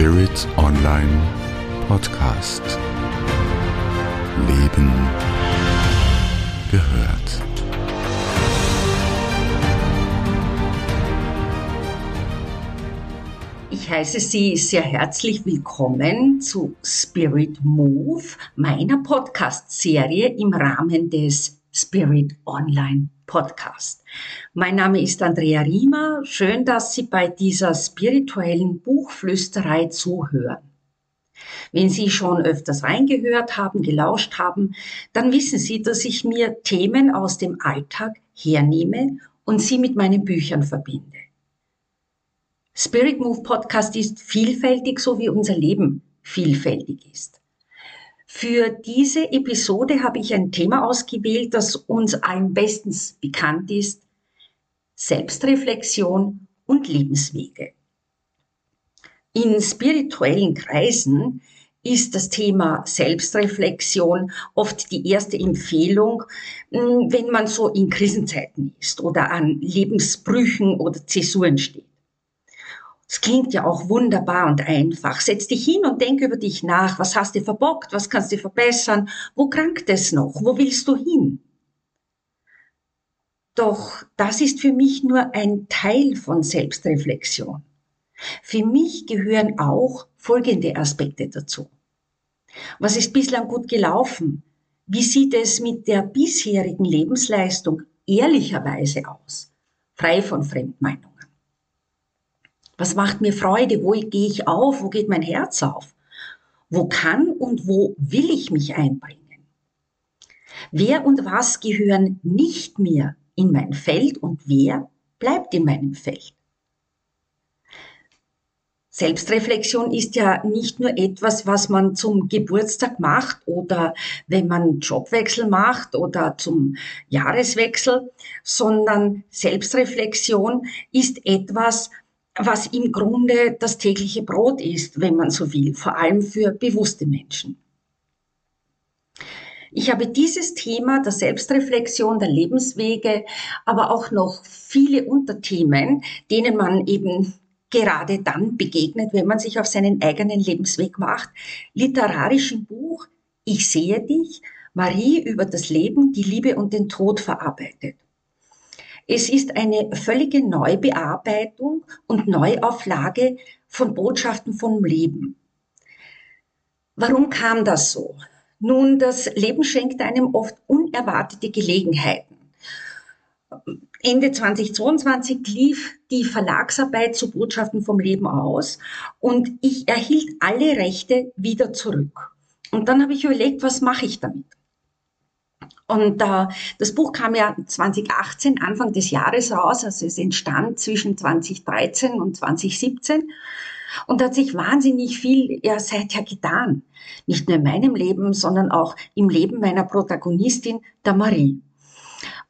Spirit Online Podcast. Leben gehört. Ich heiße Sie sehr herzlich willkommen zu Spirit Move, meiner Podcast-Serie im Rahmen des Spirit Online Podcast. Mein Name ist Andrea Riemer. Schön, dass Sie bei dieser spirituellen Buchflüsterei zuhören. Wenn Sie schon öfters reingehört haben, gelauscht haben, dann wissen Sie, dass ich mir Themen aus dem Alltag hernehme und sie mit meinen Büchern verbinde. Spirit Move Podcast ist vielfältig, so wie unser Leben vielfältig ist. Für diese Episode habe ich ein Thema ausgewählt, das uns allen bestens bekannt ist. Selbstreflexion und Lebenswege. In spirituellen Kreisen ist das Thema Selbstreflexion oft die erste Empfehlung, hm, wenn man so in Krisenzeiten ist oder an Lebensbrüchen oder Zäsuren steht. Es klingt ja auch wunderbar und einfach. Setz dich hin und denk über dich nach. Was hast du verbockt? Was kannst du verbessern? Wo krankt es noch? Wo willst du hin? Doch das ist für mich nur ein Teil von Selbstreflexion. Für mich gehören auch folgende Aspekte dazu. Was ist bislang gut gelaufen? Wie sieht es mit der bisherigen Lebensleistung ehrlicherweise aus? Frei von Fremdmeinung. Was macht mir Freude? Wo gehe ich auf? Wo geht mein Herz auf? Wo kann und wo will ich mich einbringen? Wer und was gehören nicht mehr in mein Feld und wer bleibt in meinem Feld? Selbstreflexion ist ja nicht nur etwas, was man zum Geburtstag macht oder wenn man Jobwechsel macht oder zum Jahreswechsel, sondern Selbstreflexion ist etwas, was im Grunde das tägliche Brot ist, wenn man so will, vor allem für bewusste Menschen. Ich habe dieses Thema der Selbstreflexion, der Lebenswege, aber auch noch viele Unterthemen, denen man eben gerade dann begegnet, wenn man sich auf seinen eigenen Lebensweg macht, literarisch im Buch Ich sehe dich, Marie über das Leben, die Liebe und den Tod verarbeitet. Es ist eine völlige Neubearbeitung und Neuauflage von Botschaften vom Leben. Warum kam das so? Nun, das Leben schenkt einem oft unerwartete Gelegenheiten. Ende 2022 lief die Verlagsarbeit zu Botschaften vom Leben aus und ich erhielt alle Rechte wieder zurück. Und dann habe ich überlegt, was mache ich damit? Und äh, das Buch kam ja 2018, Anfang des Jahres raus, also es entstand zwischen 2013 und 2017. Und hat sich wahnsinnig viel ja seither getan. Nicht nur in meinem Leben, sondern auch im Leben meiner Protagonistin, der Marie.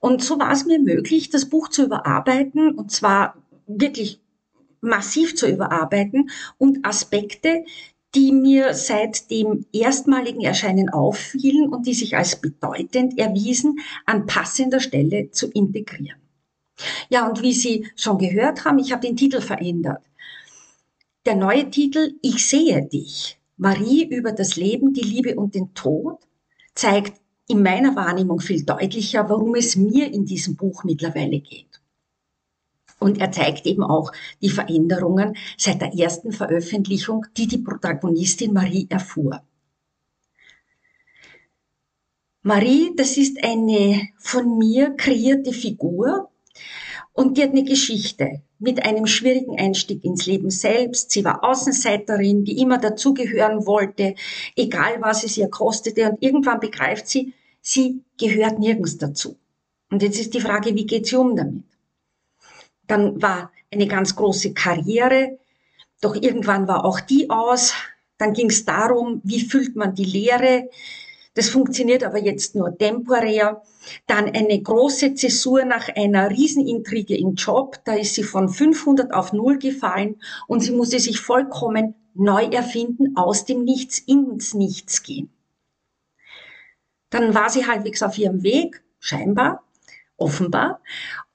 Und so war es mir möglich, das Buch zu überarbeiten, und zwar wirklich massiv zu überarbeiten und Aspekte, die mir seit dem erstmaligen Erscheinen auffielen und die sich als bedeutend erwiesen, an passender Stelle zu integrieren. Ja, und wie Sie schon gehört haben, ich habe den Titel verändert. Der neue Titel Ich sehe dich. Marie über das Leben, die Liebe und den Tod zeigt in meiner Wahrnehmung viel deutlicher, warum es mir in diesem Buch mittlerweile geht. Und er zeigt eben auch die Veränderungen seit der ersten Veröffentlichung, die die Protagonistin Marie erfuhr. Marie, das ist eine von mir kreierte Figur und die hat eine Geschichte mit einem schwierigen Einstieg ins Leben selbst. Sie war Außenseiterin, die immer dazugehören wollte, egal was es ihr kostete. Und irgendwann begreift sie, sie gehört nirgends dazu. Und jetzt ist die Frage, wie geht sie um damit? Dann war eine ganz große Karriere, doch irgendwann war auch die aus. Dann ging es darum, wie füllt man die Leere. Das funktioniert aber jetzt nur temporär. Dann eine große Zäsur nach einer Riesenintrige im Job. Da ist sie von 500 auf Null gefallen und sie musste sich vollkommen neu erfinden, aus dem Nichts ins Nichts gehen. Dann war sie halbwegs auf ihrem Weg, scheinbar, offenbar.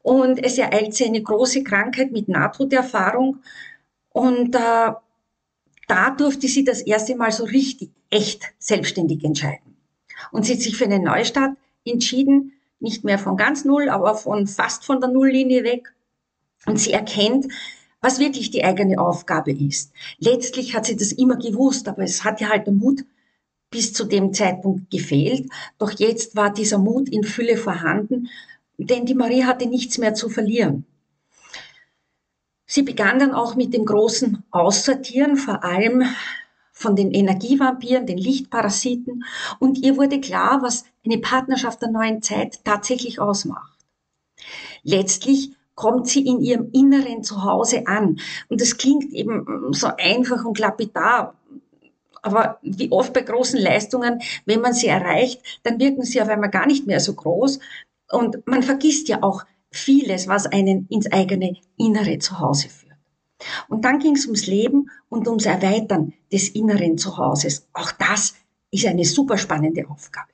Und es ereilt sie eine große Krankheit mit Nahtoderfahrung. Und äh, da durfte sie das erste Mal so richtig, echt selbstständig entscheiden. Und sie hat sich für einen Neustart entschieden, nicht mehr von ganz Null, aber von fast von der Nulllinie weg. Und sie erkennt, was wirklich die eigene Aufgabe ist. Letztlich hat sie das immer gewusst, aber es hat ja halt der Mut bis zu dem Zeitpunkt gefehlt. Doch jetzt war dieser Mut in Fülle vorhanden, denn die Marie hatte nichts mehr zu verlieren. Sie begann dann auch mit dem großen Aussortieren, vor allem von den Energievampiren, den Lichtparasiten, und ihr wurde klar, was eine Partnerschaft der neuen Zeit tatsächlich ausmacht. Letztlich kommt sie in ihrem inneren Zuhause an. Und das klingt eben so einfach und lapidar. Aber wie oft bei großen Leistungen, wenn man sie erreicht, dann wirken sie auf einmal gar nicht mehr so groß. Und man vergisst ja auch vieles, was einen ins eigene innere Zuhause führt. Und dann ging es ums Leben und ums Erweitern des inneren Zuhauses. Auch das ist eine super spannende Aufgabe.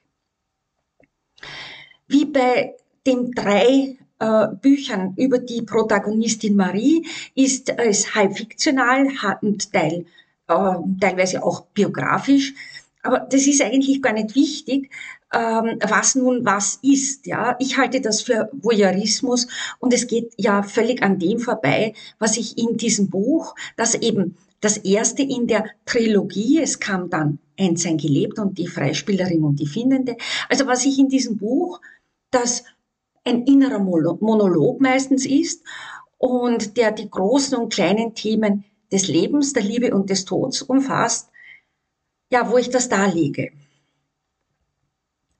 Wie bei den drei äh, Büchern über die Protagonistin Marie ist es halb fiktional und teil, äh, teilweise auch biografisch. Aber das ist eigentlich gar nicht wichtig, ähm, was nun was ist. Ja, ich halte das für Voyeurismus und es geht ja völlig an dem vorbei, was ich in diesem Buch, das eben das erste in der Trilogie, es kam dann Einssein gelebt und die Freispielerin und die Findende. Also was ich in diesem Buch, das ein innerer Monolog meistens ist und der die großen und kleinen Themen des Lebens, der Liebe und des Todes umfasst, ja, wo ich das darlege.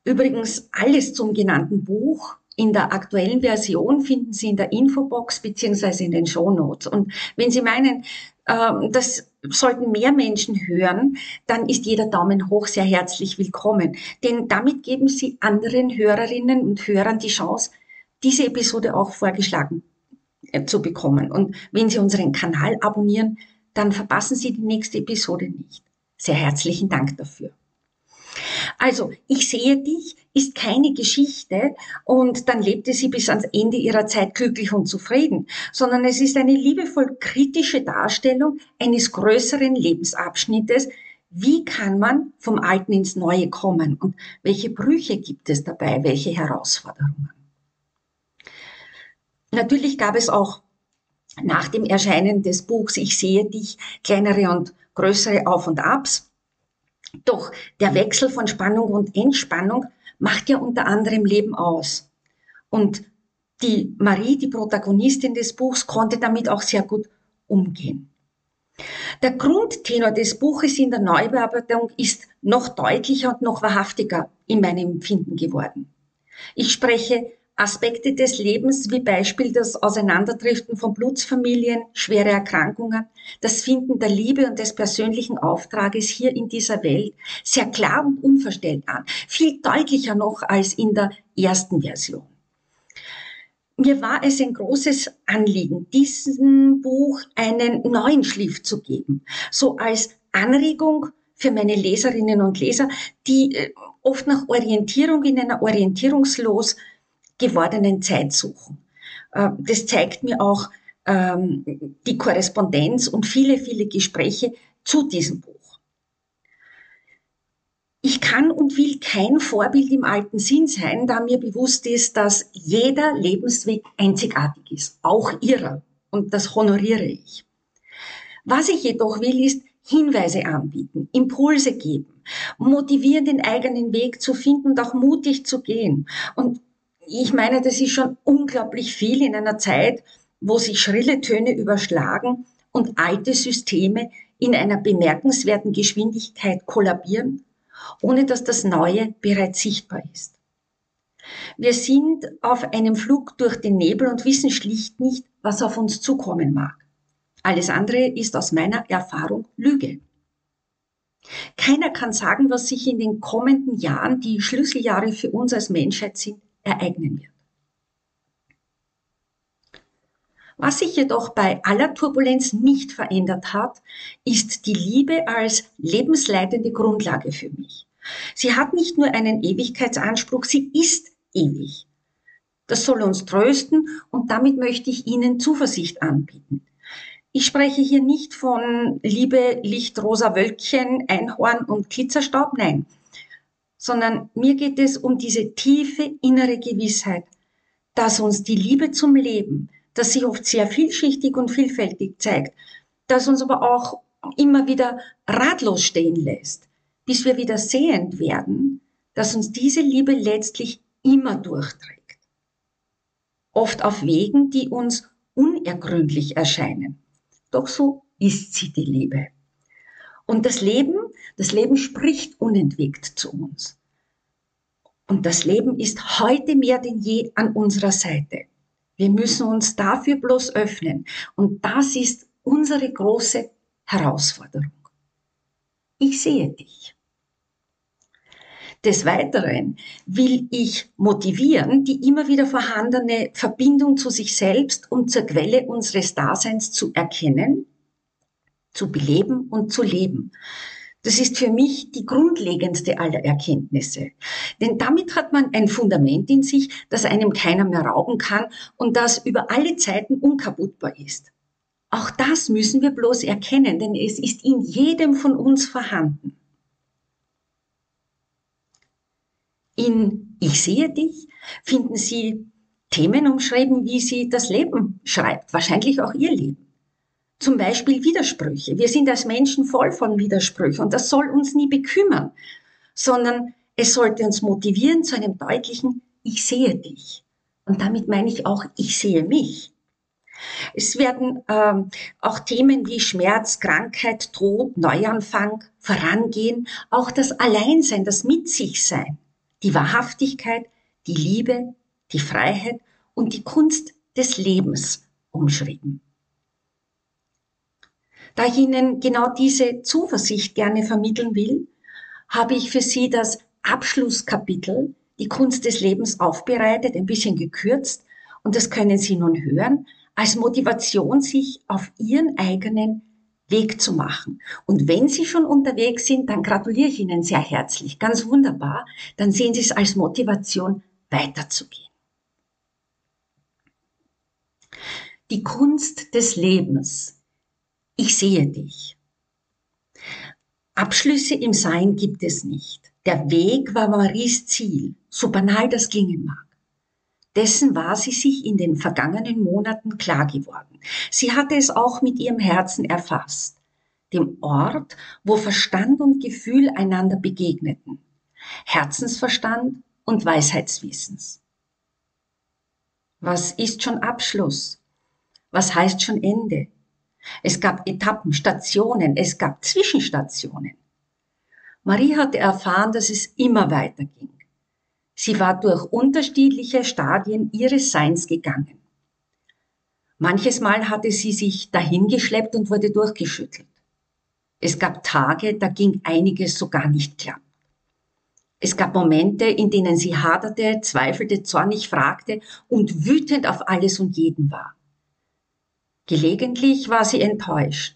Übrigens alles zum genannten Buch in der aktuellen Version finden Sie in der Infobox beziehungsweise in den Show Notes. Und wenn Sie meinen, ähm, das sollten mehr Menschen hören, dann ist jeder Daumen hoch sehr herzlich willkommen. Denn damit geben Sie anderen Hörerinnen und Hörern die Chance, diese Episode auch vorgeschlagen äh, zu bekommen. Und wenn Sie unseren Kanal abonnieren, dann verpassen Sie die nächste Episode nicht. Sehr herzlichen Dank dafür. Also, ich sehe dich ist keine Geschichte und dann lebte sie bis ans Ende ihrer Zeit glücklich und zufrieden, sondern es ist eine liebevoll kritische Darstellung eines größeren Lebensabschnittes. Wie kann man vom Alten ins Neue kommen und welche Brüche gibt es dabei, welche Herausforderungen? Natürlich gab es auch nach dem Erscheinen des Buchs Ich sehe dich kleinere und größere Auf und Abs. Doch der Wechsel von Spannung und Entspannung macht ja unter anderem Leben aus. Und die Marie, die Protagonistin des Buchs, konnte damit auch sehr gut umgehen. Der Grundtenor des Buches in der Neubearbeitung ist noch deutlicher und noch wahrhaftiger in meinem Empfinden geworden. Ich spreche Aspekte des Lebens wie Beispiel das Auseinanderdriften von Blutsfamilien, schwere Erkrankungen, das Finden der Liebe und des persönlichen Auftrages hier in dieser Welt sehr klar und unverstellt an, viel deutlicher noch als in der ersten Version. Mir war es ein großes Anliegen, diesem Buch einen neuen Schliff zu geben, so als Anregung für meine Leserinnen und Leser, die äh, oft nach Orientierung in einer orientierungslos gewordenen Zeit suchen. Äh, das zeigt mir auch ähm, die Korrespondenz und viele, viele Gespräche zu diesem Buch. Ich kann und will kein Vorbild im alten Sinn sein, da mir bewusst ist, dass jeder Lebensweg einzigartig ist, auch ihrer. Und das honoriere ich. Was ich jedoch will, ist Hinweise anbieten, Impulse geben, motivieren, den eigenen Weg zu finden und auch mutig zu gehen. Und ich meine, das ist schon unglaublich viel in einer Zeit, wo sich schrille Töne überschlagen und alte Systeme in einer bemerkenswerten Geschwindigkeit kollabieren, ohne dass das Neue bereits sichtbar ist. Wir sind auf einem Flug durch den Nebel und wissen schlicht nicht, was auf uns zukommen mag. Alles andere ist aus meiner Erfahrung Lüge. Keiner kann sagen, was sich in den kommenden Jahren, die Schlüsseljahre für uns als Menschheit sind, ereignen wird. Was sich jedoch bei aller Turbulenz nicht verändert hat, ist die Liebe als lebensleitende Grundlage für mich. Sie hat nicht nur einen Ewigkeitsanspruch, sie ist ewig. Das soll uns trösten und damit möchte ich Ihnen Zuversicht anbieten. Ich spreche hier nicht von Liebe, Licht, rosa Wölkchen, Einhorn und Glitzerstaub, nein, sondern mir geht es um diese tiefe innere Gewissheit, dass uns die Liebe zum Leben, das sich oft sehr vielschichtig und vielfältig zeigt, das uns aber auch immer wieder ratlos stehen lässt, bis wir wieder sehend werden, dass uns diese Liebe letztlich immer durchträgt. Oft auf Wegen, die uns unergründlich erscheinen. Doch so ist sie die Liebe. Und das Leben, das Leben spricht unentwegt zu uns. Und das Leben ist heute mehr denn je an unserer Seite. Wir müssen uns dafür bloß öffnen. Und das ist unsere große Herausforderung. Ich sehe dich. Des Weiteren will ich motivieren, die immer wieder vorhandene Verbindung zu sich selbst und zur Quelle unseres Daseins zu erkennen, zu beleben und zu leben. Das ist für mich die grundlegendste aller Erkenntnisse. Denn damit hat man ein Fundament in sich, das einem keiner mehr rauben kann und das über alle Zeiten unkaputtbar ist. Auch das müssen wir bloß erkennen, denn es ist in jedem von uns vorhanden. In Ich sehe dich finden Sie Themen umschreiben, wie sie das Leben schreibt, wahrscheinlich auch ihr Leben. Zum Beispiel Widersprüche. Wir sind als Menschen voll von Widersprüchen und das soll uns nie bekümmern, sondern es sollte uns motivieren zu einem deutlichen Ich sehe dich. Und damit meine ich auch, ich sehe mich. Es werden ähm, auch Themen wie Schmerz, Krankheit, Tod, Neuanfang, Vorangehen, auch das Alleinsein, das Mit sich sein, die Wahrhaftigkeit, die Liebe, die Freiheit und die Kunst des Lebens umschrieben. Da ich Ihnen genau diese Zuversicht gerne vermitteln will, habe ich für Sie das Abschlusskapitel, die Kunst des Lebens, aufbereitet, ein bisschen gekürzt, und das können Sie nun hören, als Motivation, sich auf Ihren eigenen Weg zu machen. Und wenn Sie schon unterwegs sind, dann gratuliere ich Ihnen sehr herzlich. Ganz wunderbar. Dann sehen Sie es als Motivation, weiterzugehen. Die Kunst des Lebens. Ich sehe dich. Abschlüsse im Sein gibt es nicht. Der Weg war Maries Ziel, so banal das klingen mag. Dessen war sie sich in den vergangenen Monaten klar geworden. Sie hatte es auch mit ihrem Herzen erfasst, dem Ort, wo Verstand und Gefühl einander begegneten, Herzensverstand und Weisheitswissens. Was ist schon Abschluss? Was heißt schon Ende? Es gab Etappen, Stationen, es gab Zwischenstationen. Marie hatte erfahren, dass es immer weiterging. Sie war durch unterschiedliche Stadien ihres Seins gegangen. Manches Mal hatte sie sich dahingeschleppt und wurde durchgeschüttelt. Es gab Tage, da ging einiges so gar nicht klar. Es gab Momente, in denen sie haderte, zweifelte, zornig fragte und wütend auf alles und jeden war. Gelegentlich war sie enttäuscht.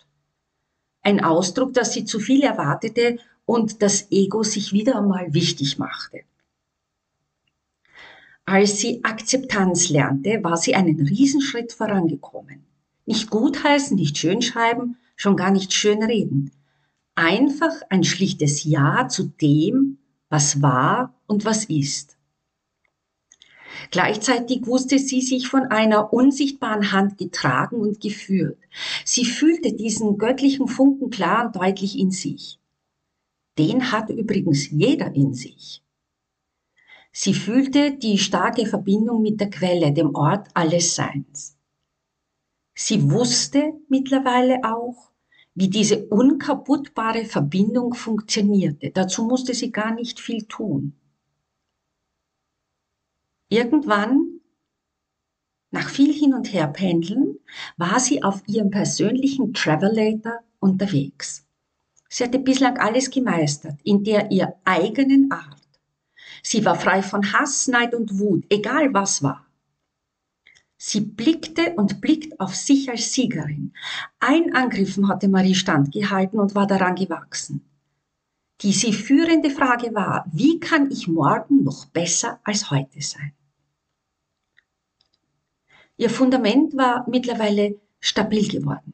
Ein Ausdruck, dass sie zu viel erwartete und das Ego sich wieder einmal wichtig machte. Als sie Akzeptanz lernte, war sie einen Riesenschritt vorangekommen. Nicht gutheißen, nicht schönschreiben, schon gar nicht schönreden. Einfach ein schlichtes Ja zu dem, was war und was ist. Gleichzeitig wusste sie sich von einer unsichtbaren Hand getragen und geführt. Sie fühlte diesen göttlichen Funken klar und deutlich in sich. Den hat übrigens jeder in sich. Sie fühlte die starke Verbindung mit der Quelle, dem Ort alles Seins. Sie wusste mittlerweile auch, wie diese unkaputtbare Verbindung funktionierte. Dazu musste sie gar nicht viel tun. Irgendwann, nach viel hin und her pendeln, war sie auf ihrem persönlichen Travelator unterwegs. Sie hatte bislang alles gemeistert, in der ihr eigenen Art. Sie war frei von Hass, Neid und Wut, egal was war. Sie blickte und blickt auf sich als Siegerin. Ein Angriffen hatte Marie standgehalten und war daran gewachsen. Die sie führende Frage war, wie kann ich morgen noch besser als heute sein? Ihr Fundament war mittlerweile stabil geworden.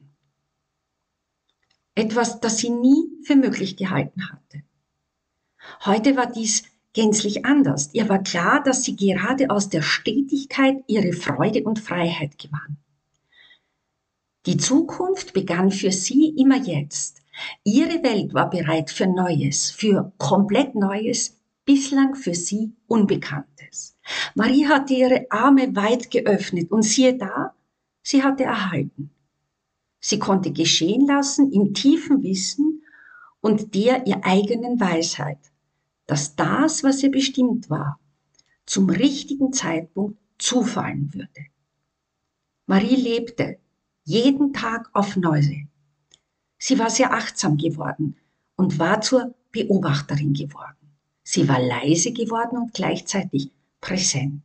etwas, das sie nie für möglich gehalten hatte. Heute war dies gänzlich anders. Ihr war klar, dass sie gerade aus der Stetigkeit ihre Freude und Freiheit gewann. Die Zukunft begann für sie immer jetzt. Ihre Welt war bereit für Neues, für komplett Neues, bislang für sie Unbekanntes. Marie hatte ihre Arme weit geöffnet und siehe da, sie hatte erhalten. Sie konnte geschehen lassen im tiefen Wissen und der ihr eigenen Weisheit, dass das, was ihr bestimmt war, zum richtigen Zeitpunkt zufallen würde. Marie lebte jeden Tag auf Neuse. Sie war sehr achtsam geworden und war zur Beobachterin geworden. Sie war leise geworden und gleichzeitig präsent.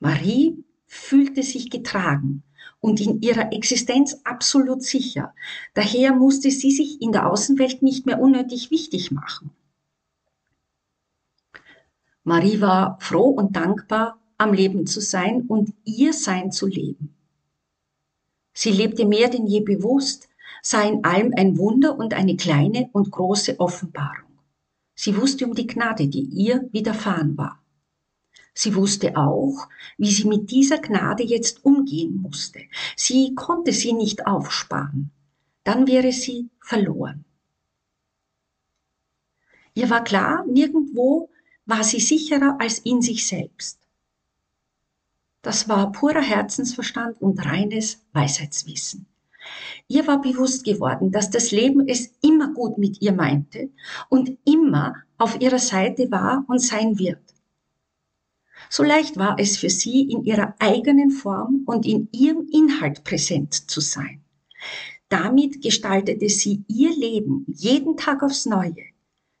Marie fühlte sich getragen und in ihrer Existenz absolut sicher. Daher musste sie sich in der Außenwelt nicht mehr unnötig wichtig machen. Marie war froh und dankbar, am Leben zu sein und ihr Sein zu leben. Sie lebte mehr denn je bewusst, sah in allem ein Wunder und eine kleine und große Offenbarung. Sie wusste um die Gnade, die ihr widerfahren war. Sie wusste auch, wie sie mit dieser Gnade jetzt umgehen musste. Sie konnte sie nicht aufsparen. Dann wäre sie verloren. Ihr war klar, nirgendwo war sie sicherer als in sich selbst. Das war purer Herzensverstand und reines Weisheitswissen. Ihr war bewusst geworden, dass das Leben es immer gut mit ihr meinte und immer auf ihrer Seite war und sein wird. So leicht war es für sie, in ihrer eigenen Form und in ihrem Inhalt präsent zu sein. Damit gestaltete sie ihr Leben jeden Tag aufs Neue,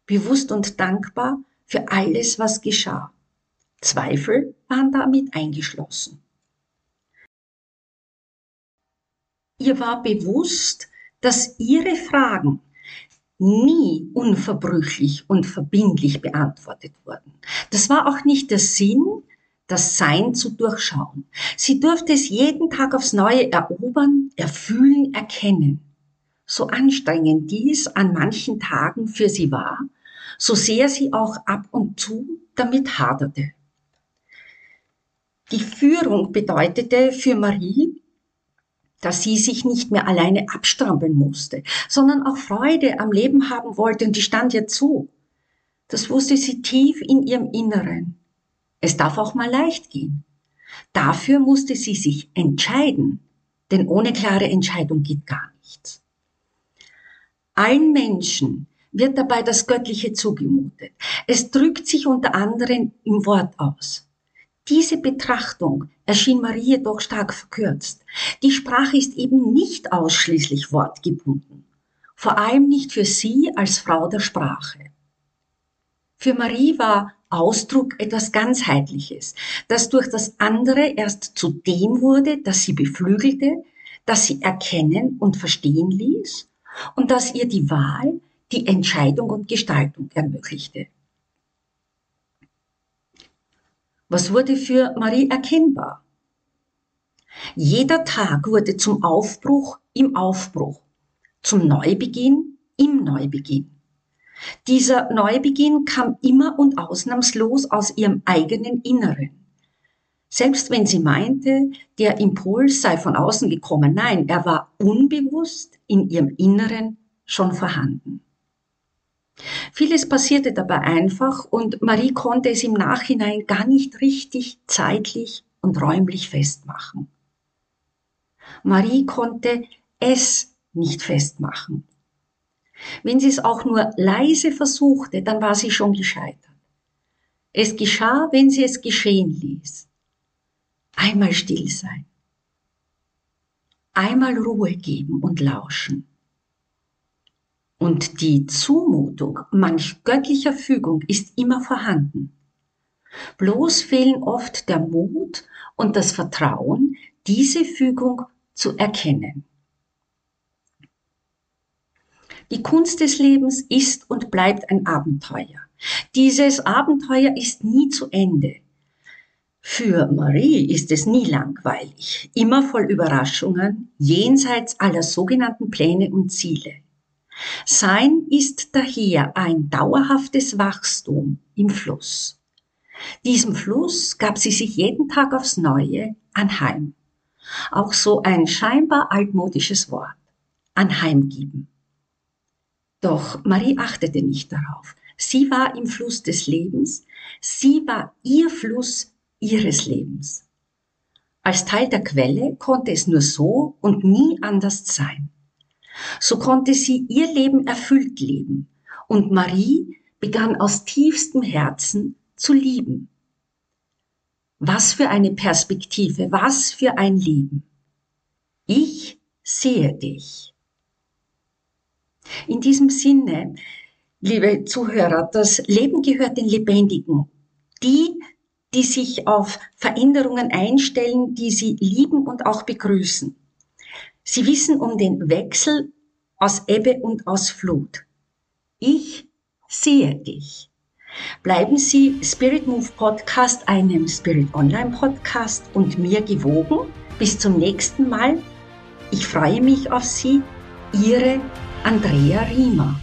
bewusst und dankbar für alles, was geschah. Zweifel waren damit eingeschlossen. Ihr war bewusst, dass ihre Fragen nie unverbrüchlich und verbindlich beantwortet wurden. Das war auch nicht der Sinn, das Sein zu durchschauen. Sie durfte es jeden Tag aufs Neue erobern, erfühlen, erkennen. So anstrengend dies an manchen Tagen für sie war, so sehr sie auch ab und zu damit haderte. Die Führung bedeutete für Marie, dass sie sich nicht mehr alleine abstrampeln musste, sondern auch Freude am Leben haben wollte und die stand ihr zu. Das wusste sie tief in ihrem Inneren. Es darf auch mal leicht gehen. Dafür musste sie sich entscheiden, denn ohne klare Entscheidung geht gar nichts. Allen Menschen wird dabei das Göttliche zugemutet. Es drückt sich unter anderem im Wort aus. Diese Betrachtung erschien Marie jedoch stark verkürzt. Die Sprache ist eben nicht ausschließlich wortgebunden, vor allem nicht für sie als Frau der Sprache. Für Marie war Ausdruck etwas ganzheitliches, das durch das andere erst zu dem wurde, das sie beflügelte, das sie erkennen und verstehen ließ und das ihr die Wahl, die Entscheidung und Gestaltung ermöglichte. Was wurde für Marie erkennbar? Jeder Tag wurde zum Aufbruch im Aufbruch, zum Neubeginn im Neubeginn. Dieser Neubeginn kam immer und ausnahmslos aus ihrem eigenen Inneren. Selbst wenn sie meinte, der Impuls sei von außen gekommen, nein, er war unbewusst in ihrem Inneren schon vorhanden. Vieles passierte dabei einfach und Marie konnte es im Nachhinein gar nicht richtig zeitlich und räumlich festmachen. Marie konnte es nicht festmachen. Wenn sie es auch nur leise versuchte, dann war sie schon gescheitert. Es geschah, wenn sie es geschehen ließ. Einmal still sein. Einmal Ruhe geben und lauschen. Und die Zumutung manch göttlicher Fügung ist immer vorhanden. Bloß fehlen oft der Mut und das Vertrauen, diese Fügung zu erkennen. Die Kunst des Lebens ist und bleibt ein Abenteuer. Dieses Abenteuer ist nie zu Ende. Für Marie ist es nie langweilig, immer voll Überraschungen, jenseits aller sogenannten Pläne und Ziele. Sein ist daher ein dauerhaftes Wachstum im Fluss. Diesem Fluss gab sie sich jeden Tag aufs Neue anheim. Auch so ein scheinbar altmodisches Wort. Anheimgeben. Doch Marie achtete nicht darauf. Sie war im Fluss des Lebens, sie war ihr Fluss ihres Lebens. Als Teil der Quelle konnte es nur so und nie anders sein. So konnte sie ihr Leben erfüllt leben und Marie begann aus tiefstem Herzen zu lieben. Was für eine Perspektive, was für ein Leben. Ich sehe dich. In diesem Sinne, liebe Zuhörer, das Leben gehört den Lebendigen, die die sich auf Veränderungen einstellen, die sie lieben und auch begrüßen. Sie wissen um den Wechsel aus Ebbe und aus Flut. Ich sehe dich. Bleiben Sie Spirit Move Podcast einem Spirit Online Podcast und mir gewogen. Bis zum nächsten Mal. Ich freue mich auf Sie. Ihre Andrea Riemer.